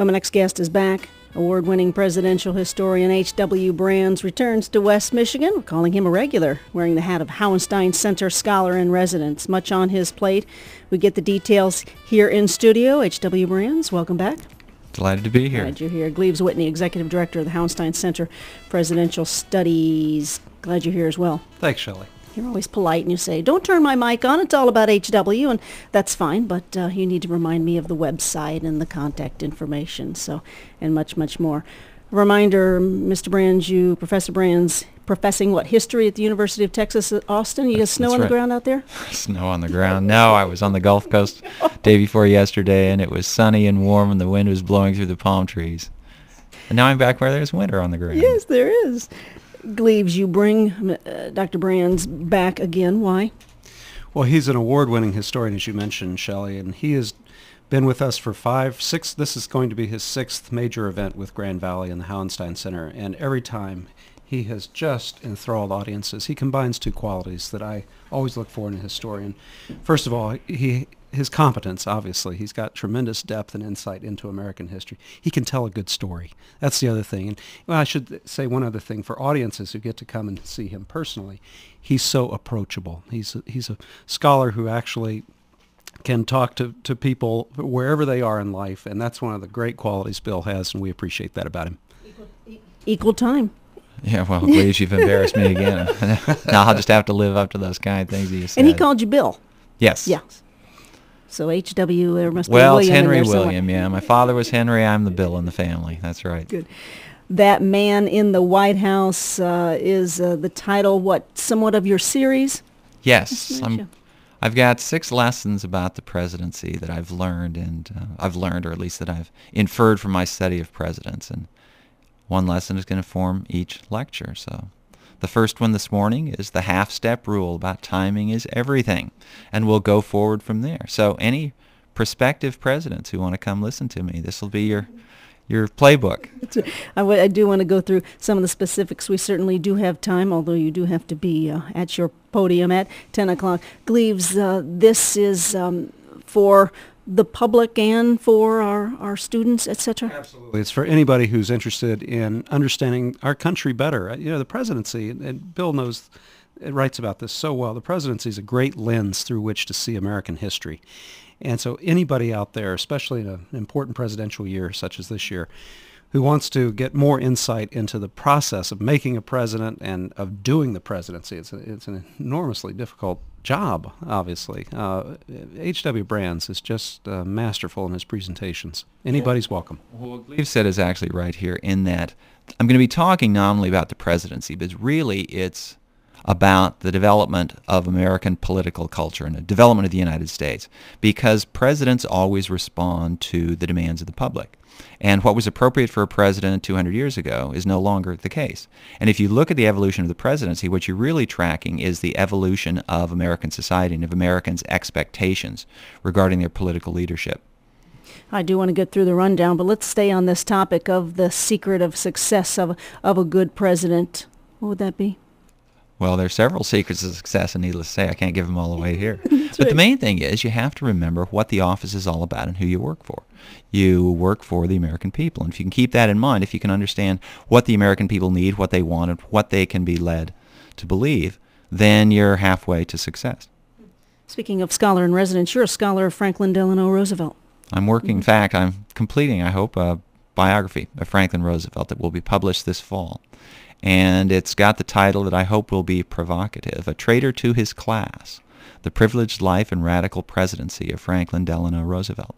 Well, my next guest is back. Award-winning presidential historian H.W. Brands returns to West Michigan. We're calling him a regular, wearing the hat of Hauenstein Center Scholar in Residence. Much on his plate. We get the details here in studio. H.W. Brands, welcome back. Delighted to be here. Glad you're here. Gleaves Whitney, Executive Director of the Hauenstein Center Presidential Studies. Glad you're here as well. Thanks, Shelley. You're always polite and you say, don't turn my mic on. It's all about HW, and that's fine, but uh, you need to remind me of the website and the contact information, so, and much, much more. Reminder, Mr. Brands, you, Professor Brands, professing what, history at the University of Texas at Austin? You got snow That's on right. the ground out there? Snow on the ground. No, I was on the Gulf Coast day before yesterday, and it was sunny and warm, and the wind was blowing through the palm trees. And now I'm back where there's winter on the ground. Yes, there is. Gleaves, you bring uh, Dr. Brands back again. Why? Well, he's an award-winning historian, as you mentioned, Shelley, and he has been with us for five, six. This is going to be his sixth major event with Grand Valley and the Hauenstein Center, and every time he has just enthralled audiences. He combines two qualities that I always look for in a historian. First of all, he his competence, obviously. He's got tremendous depth and insight into American history. He can tell a good story. That's the other thing. And well, I should say one other thing for audiences who get to come and see him personally. He's so approachable. He's a, he's a scholar who actually can talk to, to people wherever they are in life, and that's one of the great qualities Bill has, and we appreciate that about him. Equal time. Yeah, well, Gleaves, you've embarrassed me again. now I'll just have to live up to those kind of things that you said. And he called you Bill. Yes. Yes. So H.W. there must Well, be it's William in Henry there somewhere. William, yeah. My father was Henry. I'm the Bill in the family. That's right. Good. That Man in the White House uh, is uh, the title, what, somewhat of your series? Yes. I'm, I've got six lessons about the presidency that I've learned, and uh, I've learned, or at least that I've inferred from my study of presidents. And one lesson is going to form each lecture. So the first one this morning is the half-step rule about timing is everything, and we'll go forward from there. So any prospective presidents who want to come listen to me, this will be your your playbook. I, w- I do want to go through some of the specifics. We certainly do have time, although you do have to be uh, at your podium at 10 o'clock. Gleaves, uh, this is um, for the public and for our, our students, etc. Absolutely. It's for anybody who's interested in understanding our country better. Uh, You know, the presidency, and- and Bill knows, uh, writes about this so well. The presidency is a great lens through which to see American history. And so anybody out there, especially in an important presidential year such as this year, who wants to get more insight into the process of making a president and of doing the presidency, it's, a, it's an enormously difficult job, obviously. Uh, H.W. Brands is just uh, masterful in his presentations. Anybody's welcome. Well, what Gleaves said is actually right here in that I'm going to be talking nominally about the presidency, but really it's about the development of American political culture and the development of the United States because presidents always respond to the demands of the public. And what was appropriate for a president 200 years ago is no longer the case. And if you look at the evolution of the presidency, what you're really tracking is the evolution of American society and of Americans' expectations regarding their political leadership. I do want to get through the rundown, but let's stay on this topic of the secret of success of, of a good president. What would that be? Well, there's several secrets of success, and needless to say, I can't give them all away here. but the main thing is you have to remember what the office is all about and who you work for. You work for the American people. And if you can keep that in mind, if you can understand what the American people need, what they want, and what they can be led to believe, then you're halfway to success. Speaking of scholar in residence, you're a scholar of Franklin Delano Roosevelt. I'm working, in mm-hmm. fact, I'm completing, I hope, a biography of Franklin Roosevelt that will be published this fall. And it's got the title that I hope will be provocative, A Traitor to His Class, The Privileged Life and Radical Presidency of Franklin Delano Roosevelt.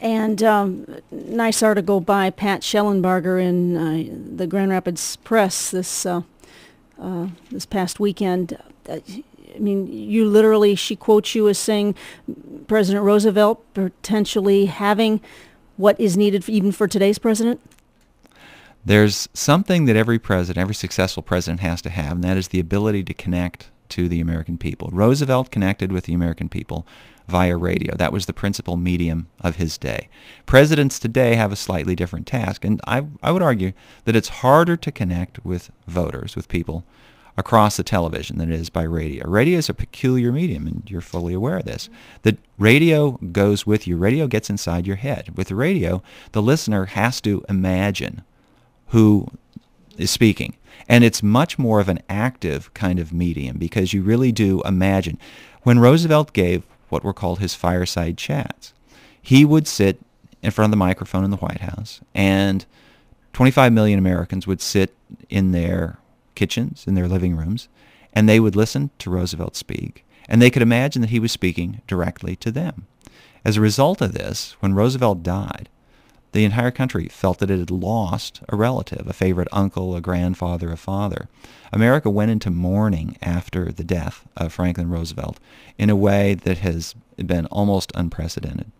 And um, nice article by Pat Shellenbarger in uh, the Grand Rapids Press this uh, uh, this past weekend. Uh, I mean, you literally, she quotes you as saying President Roosevelt potentially having what is needed for, even for today's president. There's something that every president, every successful president has to have, and that is the ability to connect to the American people. Roosevelt connected with the American people via radio. That was the principal medium of his day. Presidents today have a slightly different task, and I, I would argue that it's harder to connect with voters, with people across the television than it is by radio. Radio is a peculiar medium, and you're fully aware of this. The radio goes with you. Radio gets inside your head. With radio, the listener has to imagine who is speaking. And it's much more of an active kind of medium because you really do imagine. When Roosevelt gave what were called his fireside chats, he would sit in front of the microphone in the White House and 25 million Americans would sit in their kitchens, in their living rooms, and they would listen to Roosevelt speak, and they could imagine that he was speaking directly to them. As a result of this, when Roosevelt died, the entire country felt that it had lost a relative, a favorite uncle, a grandfather, a father. America went into mourning after the death of Franklin Roosevelt in a way that has been almost unprecedented.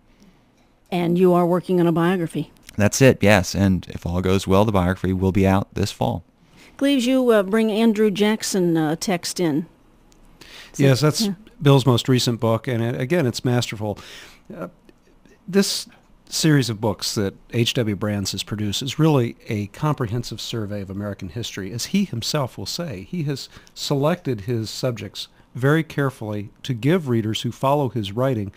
And you are working on a biography. That's it, yes. And if all goes well, the biography will be out this fall. Gleaves, you uh, bring Andrew Jackson uh, text in. So, yes, that's yeah. Bill's most recent book, and it, again, it's masterful. Uh, this series of books that H.W. Brands has produced is really a comprehensive survey of American history. As he himself will say, he has selected his subjects very carefully to give readers who follow his writing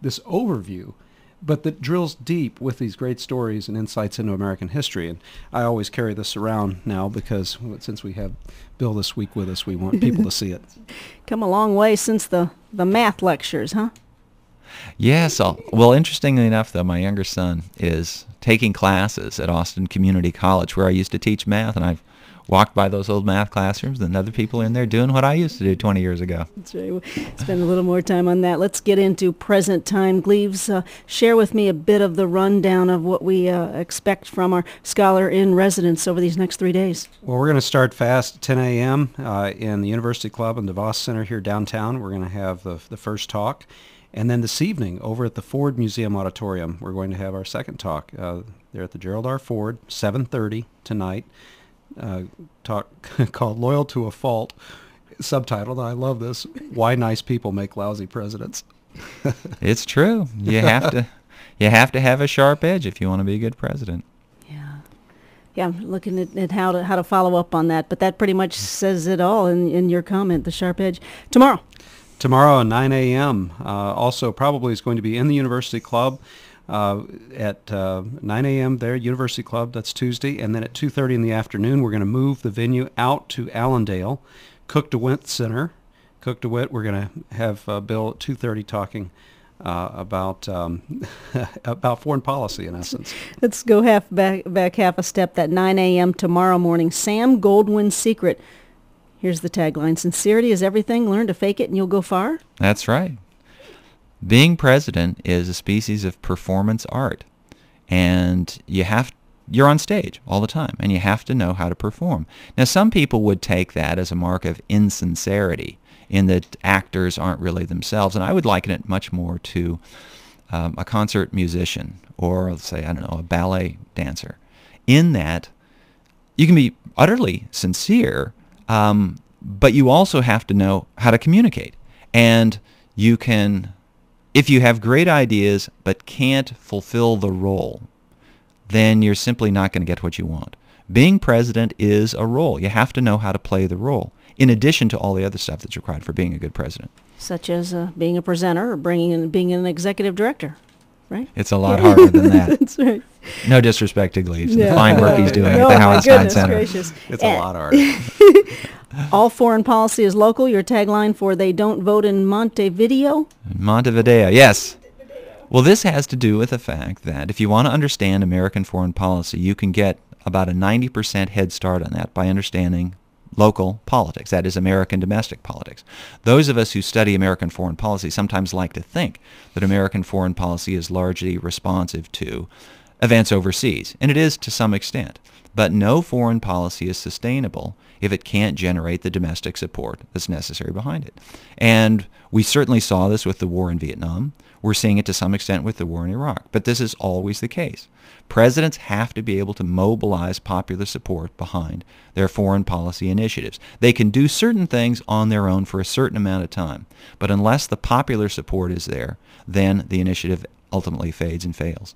this overview but that drills deep with these great stories and insights into American history. And I always carry this around now because since we have Bill this week with us, we want people to see it. Come a long way since the, the math lectures, huh? Yes. Well, interestingly enough, though, my younger son is taking classes at Austin Community College where I used to teach math, and I've walked by those old math classrooms and other people in there doing what I used to do 20 years ago. That's right. We'll spend a little more time on that. Let's get into present time. Gleaves, uh, share with me a bit of the rundown of what we uh, expect from our scholar in residence over these next three days. Well, we're going to start fast at 10 a.m. Uh, in the University Club and DeVos Center here downtown. We're going to have the, the first talk. And then this evening, over at the Ford Museum Auditorium, we're going to have our second talk. Uh, there at the Gerald R. Ford, 7.30 tonight uh, talk called "Loyal to a Fault," subtitled. I love this. Why nice people make lousy presidents. it's true. You have to. You have to have a sharp edge if you want to be a good president. Yeah, yeah. I'm looking at, at how to how to follow up on that, but that pretty much says it all in in your comment. The sharp edge tomorrow. Tomorrow at 9 a.m. Uh, also, probably is going to be in the University Club uh, at uh, 9 a.m. there, University Club. That's Tuesday, and then at 2:30 in the afternoon, we're going to move the venue out to Allendale, Cook DeWitt Center. Cook DeWitt. We're going to have uh, Bill at 2:30 talking. Uh, about um, about foreign policy in essence. Let's go half back back half a step. That 9 a.m. tomorrow morning. Sam Goldwyn's secret. Here's the tagline: Sincerity is everything. Learn to fake it, and you'll go far. That's right. Being president is a species of performance art, and you have you're on stage all the time, and you have to know how to perform. Now, some people would take that as a mark of insincerity, in that actors aren't really themselves, and I would liken it much more to um, a concert musician or, say, I don't know, a ballet dancer, in that you can be utterly sincere, um, but you also have to know how to communicate, and you can if you have great ideas but can't fulfill the role, then you're simply not going to get what you want. Being president is a role. You have to know how to play the role, in addition to all the other stuff that's required for being a good president. Such as uh, being a presenter or bringing in, being an executive director, right? It's a lot harder than that. that's right. No disrespect to Gleaves and the fine work he's doing no, at the Hauenstein Center. Gracious. It's a lot harder. All foreign policy is local. Your tagline for They Don't Vote in Montevideo? Montevideo, yes. Well, this has to do with the fact that if you want to understand American foreign policy, you can get about a 90% head start on that by understanding local politics, that is American domestic politics. Those of us who study American foreign policy sometimes like to think that American foreign policy is largely responsive to events overseas, and it is to some extent. But no foreign policy is sustainable if it can't generate the domestic support that's necessary behind it. And we certainly saw this with the war in Vietnam. We're seeing it to some extent with the war in Iraq. But this is always the case. Presidents have to be able to mobilize popular support behind their foreign policy initiatives. They can do certain things on their own for a certain amount of time. But unless the popular support is there, then the initiative ultimately fades and fails.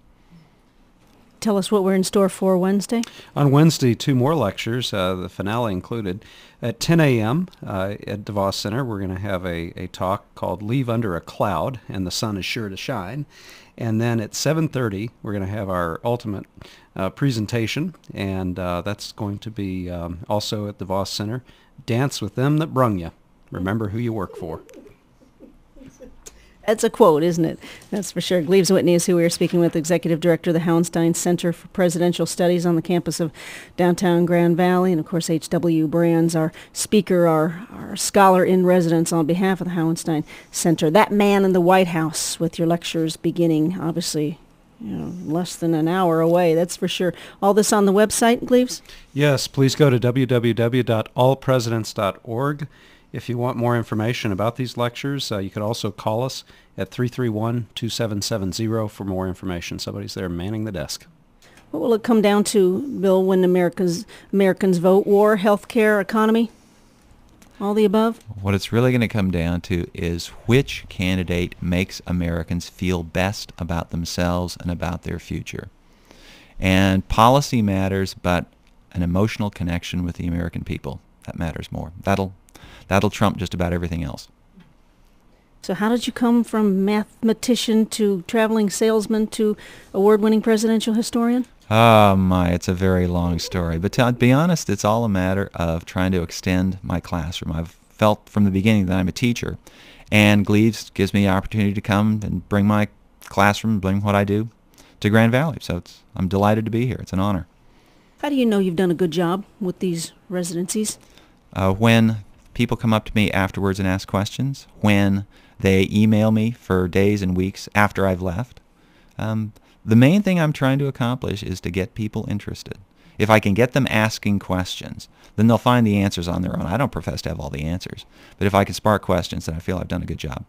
Tell us what we're in store for Wednesday? On Wednesday, two more lectures, uh, the finale included. At 10 a.m. Uh, at DeVos Center, we're going to have a, a talk called Leave Under a Cloud, and the sun is sure to shine. And then at 7.30, we're going to have our ultimate uh, presentation, and uh, that's going to be um, also at the DeVos Center. Dance with them that brung you. Remember who you work for. That's a quote, isn't it? That's for sure. Gleaves Whitney is who we are speaking with, Executive Director of the Hauenstein Center for Presidential Studies on the campus of downtown Grand Valley. And of course, H.W. Brands, our speaker, our, our scholar in residence on behalf of the Hauenstein Center. That man in the White House with your lectures beginning, obviously, you know, less than an hour away, that's for sure. All this on the website, Gleaves? Yes, please go to www.allpresidents.org. If you want more information about these lectures, uh, you could also call us at 331-2770 for more information. Somebody's there manning the desk. What will it come down to, Bill, when Americans, Americans vote? War, health care, economy? All the above? What it's really going to come down to is which candidate makes Americans feel best about themselves and about their future. And policy matters, but an emotional connection with the American people, that matters more. That'll that'll trump just about everything else. So how did you come from mathematician to traveling salesman to award-winning presidential historian? Oh my, it's a very long story. But to be honest, it's all a matter of trying to extend my classroom. I've felt from the beginning that I'm a teacher, and Gleaves gives me the opportunity to come and bring my classroom, bring what I do to Grand Valley. So it's, I'm delighted to be here. It's an honor. How do you know you've done a good job with these residencies? Uh, when people come up to me afterwards and ask questions, when they email me for days and weeks after I've left. Um, the main thing I'm trying to accomplish is to get people interested. If I can get them asking questions, then they'll find the answers on their own. I don't profess to have all the answers, but if I can spark questions, then I feel I've done a good job.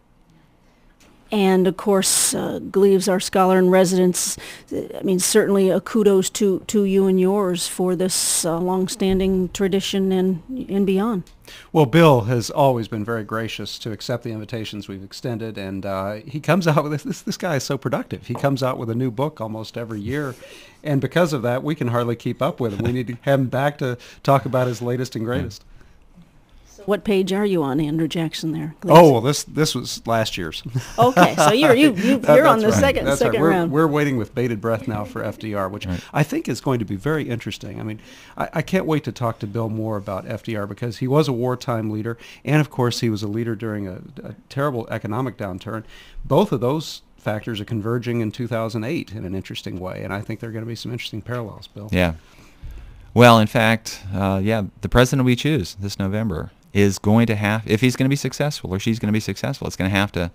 And of course, uh, Gleaves, our scholar in residence, I mean, certainly a kudos to, to you and yours for this uh, long-standing tradition and, and beyond. Well, Bill has always been very gracious to accept the invitations we've extended, and uh, he comes out with this. This guy is so productive. He comes out with a new book almost every year, and because of that, we can hardly keep up with him. We need to have him back to talk about his latest and greatest. What page are you on, Andrew Jackson? There. Please? Oh well, this this was last year's. okay, so you're you, you that, you're on the right. second that's second right. we're, round. We're waiting with bated breath now for FDR, which right. I think is going to be very interesting. I mean, I, I, can't wait to talk to Bill more about FDR because he was a wartime leader, and of course he was a leader during a, a terrible economic downturn. Both of those factors are converging in 2008 in an interesting way, and I think there are going to be some interesting parallels. Bill. Yeah. Well, in fact, uh, yeah, the president we choose this November is going to have, if he's going to be successful or she's going to be successful, it's going to have to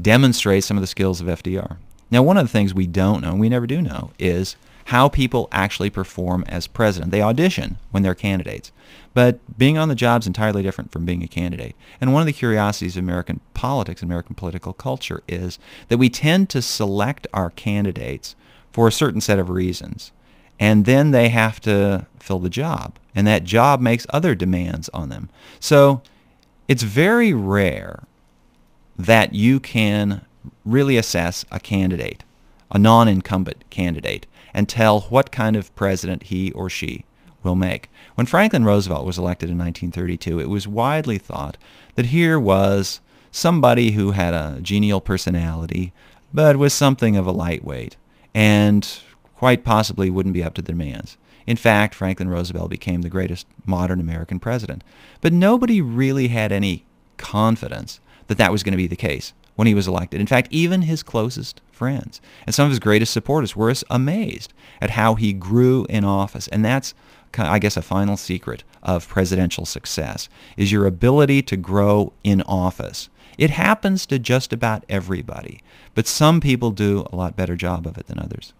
demonstrate some of the skills of FDR. Now, one of the things we don't know, and we never do know, is how people actually perform as president. They audition when they're candidates. But being on the job is entirely different from being a candidate. And one of the curiosities of American politics, American political culture, is that we tend to select our candidates for a certain set of reasons. And then they have to fill the job and that job makes other demands on them. So it's very rare that you can really assess a candidate, a non-incumbent candidate, and tell what kind of president he or she will make. When Franklin Roosevelt was elected in 1932, it was widely thought that here was somebody who had a genial personality, but was something of a lightweight, and quite possibly wouldn't be up to the demands. In fact, Franklin Roosevelt became the greatest modern American president. But nobody really had any confidence that that was going to be the case when he was elected. In fact, even his closest friends and some of his greatest supporters were amazed at how he grew in office. And that's, I guess, a final secret of presidential success, is your ability to grow in office. It happens to just about everybody, but some people do a lot better job of it than others.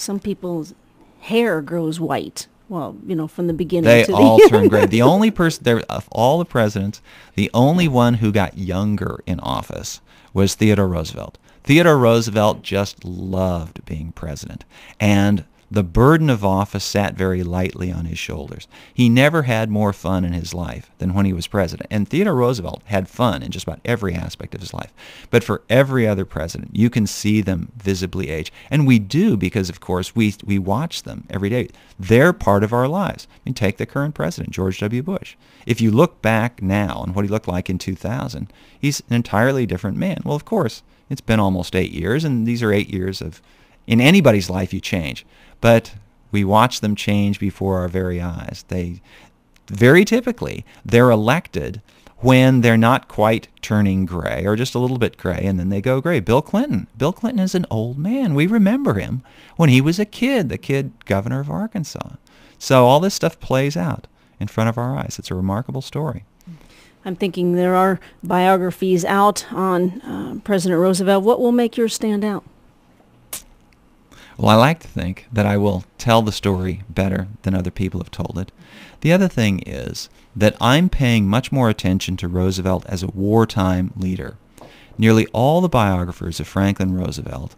Some people's hair grows white. Well, you know, from the beginning they to all the turn gray. The only person there of all the presidents, the only one who got younger in office was Theodore Roosevelt. Theodore Roosevelt just loved being president. And the burden of office sat very lightly on his shoulders. He never had more fun in his life than when he was president. And Theodore Roosevelt had fun in just about every aspect of his life. But for every other president, you can see them visibly age. And we do because, of course, we, we watch them every day. They're part of our lives. I mean, take the current president, George W. Bush. If you look back now and what he looked like in 2000, he's an entirely different man. Well, of course, it's been almost eight years, and these are eight years of, in anybody's life, you change but we watch them change before our very eyes. They very typically they're elected when they're not quite turning gray or just a little bit gray and then they go gray. Bill Clinton. Bill Clinton is an old man. We remember him when he was a kid, the kid governor of Arkansas. So all this stuff plays out in front of our eyes. It's a remarkable story. I'm thinking there are biographies out on uh, President Roosevelt. What will make yours stand out? Well, I like to think that I will tell the story better than other people have told it. The other thing is that I'm paying much more attention to Roosevelt as a wartime leader. Nearly all the biographers of Franklin Roosevelt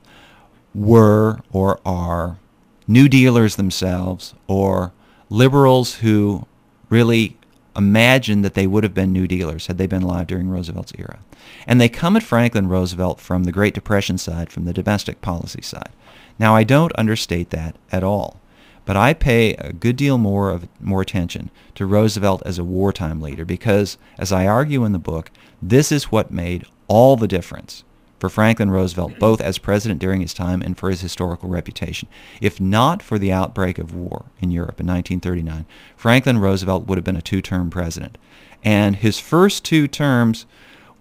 were or are New Dealers themselves or liberals who really imagined that they would have been New Dealers had they been alive during Roosevelt's era. And they come at Franklin Roosevelt from the Great Depression side, from the domestic policy side. Now, I don't understate that at all, but I pay a good deal more of more attention to Roosevelt as a wartime leader because, as I argue in the book, this is what made all the difference for Franklin Roosevelt, both as president during his time and for his historical reputation. If not for the outbreak of war in Europe in 1939, Franklin Roosevelt would have been a two-term president. And his first two terms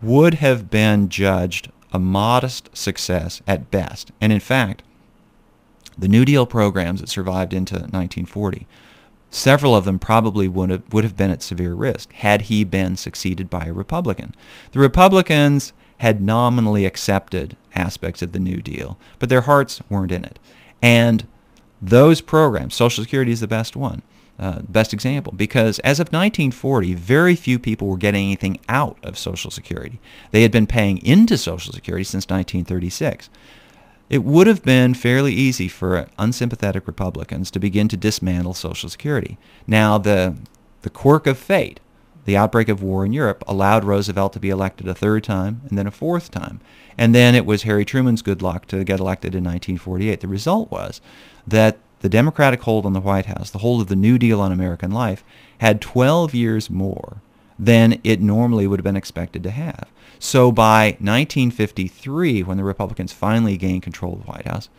would have been judged a modest success at best. And in fact, the New Deal programs that survived into 1940, several of them probably would have, would have been at severe risk had he been succeeded by a Republican. The Republicans had nominally accepted aspects of the New Deal, but their hearts weren't in it. And those programs, Social Security is the best one, uh, best example, because as of 1940, very few people were getting anything out of Social Security. They had been paying into Social Security since 1936 it would have been fairly easy for unsympathetic Republicans to begin to dismantle Social Security. Now, the, the quirk of fate, the outbreak of war in Europe, allowed Roosevelt to be elected a third time and then a fourth time. And then it was Harry Truman's good luck to get elected in 1948. The result was that the Democratic hold on the White House, the hold of the New Deal on American life, had 12 years more than it normally would have been expected to have. So by 1953, when the Republicans finally gained control of the White House,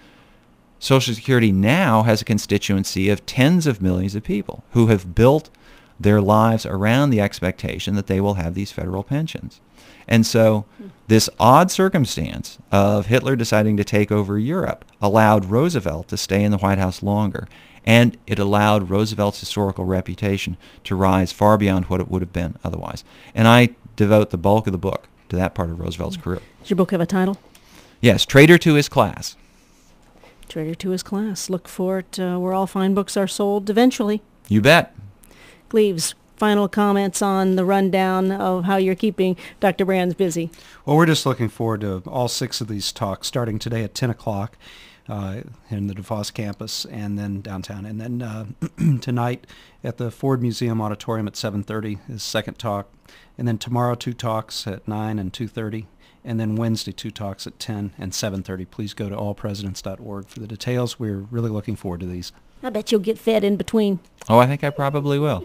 Social Security now has a constituency of tens of millions of people who have built their lives around the expectation that they will have these federal pensions. And so this odd circumstance of Hitler deciding to take over Europe allowed Roosevelt to stay in the White House longer and it allowed Roosevelt's historical reputation to rise far beyond what it would have been otherwise. And I devote the bulk of the book to that part of Roosevelt's career. Does your book have a title? Yes, Traitor to His Class. Traitor to His Class. Look for it uh, where all fine books are sold eventually. You bet. Gleaves, final comments on the rundown of how you're keeping Dr. Brands busy? Well, we're just looking forward to all six of these talks starting today at 10 o'clock uh, in the DeVos campus and then downtown. And then uh, tonight at the Ford Museum Auditorium at 7.30 is second talk. And then tomorrow two talks at 9 and 2.30. And then Wednesday two talks at 10 and 7.30. Please go to allpresidents.org for the details. We're really looking forward to these. I bet you'll get fed in between. Oh, I think I probably will.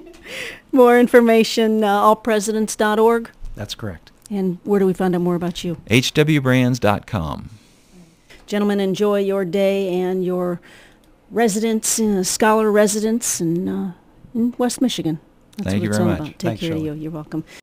More information, uh, allpresidents.org. That's correct. And where do we find out more about you? hwbrands.com. Gentlemen, enjoy your day and your residence, uh, scholar residence in, uh, in West Michigan. That's Thank what you it's very all much. About. Take Thanks, care Shelley. of you. You're welcome.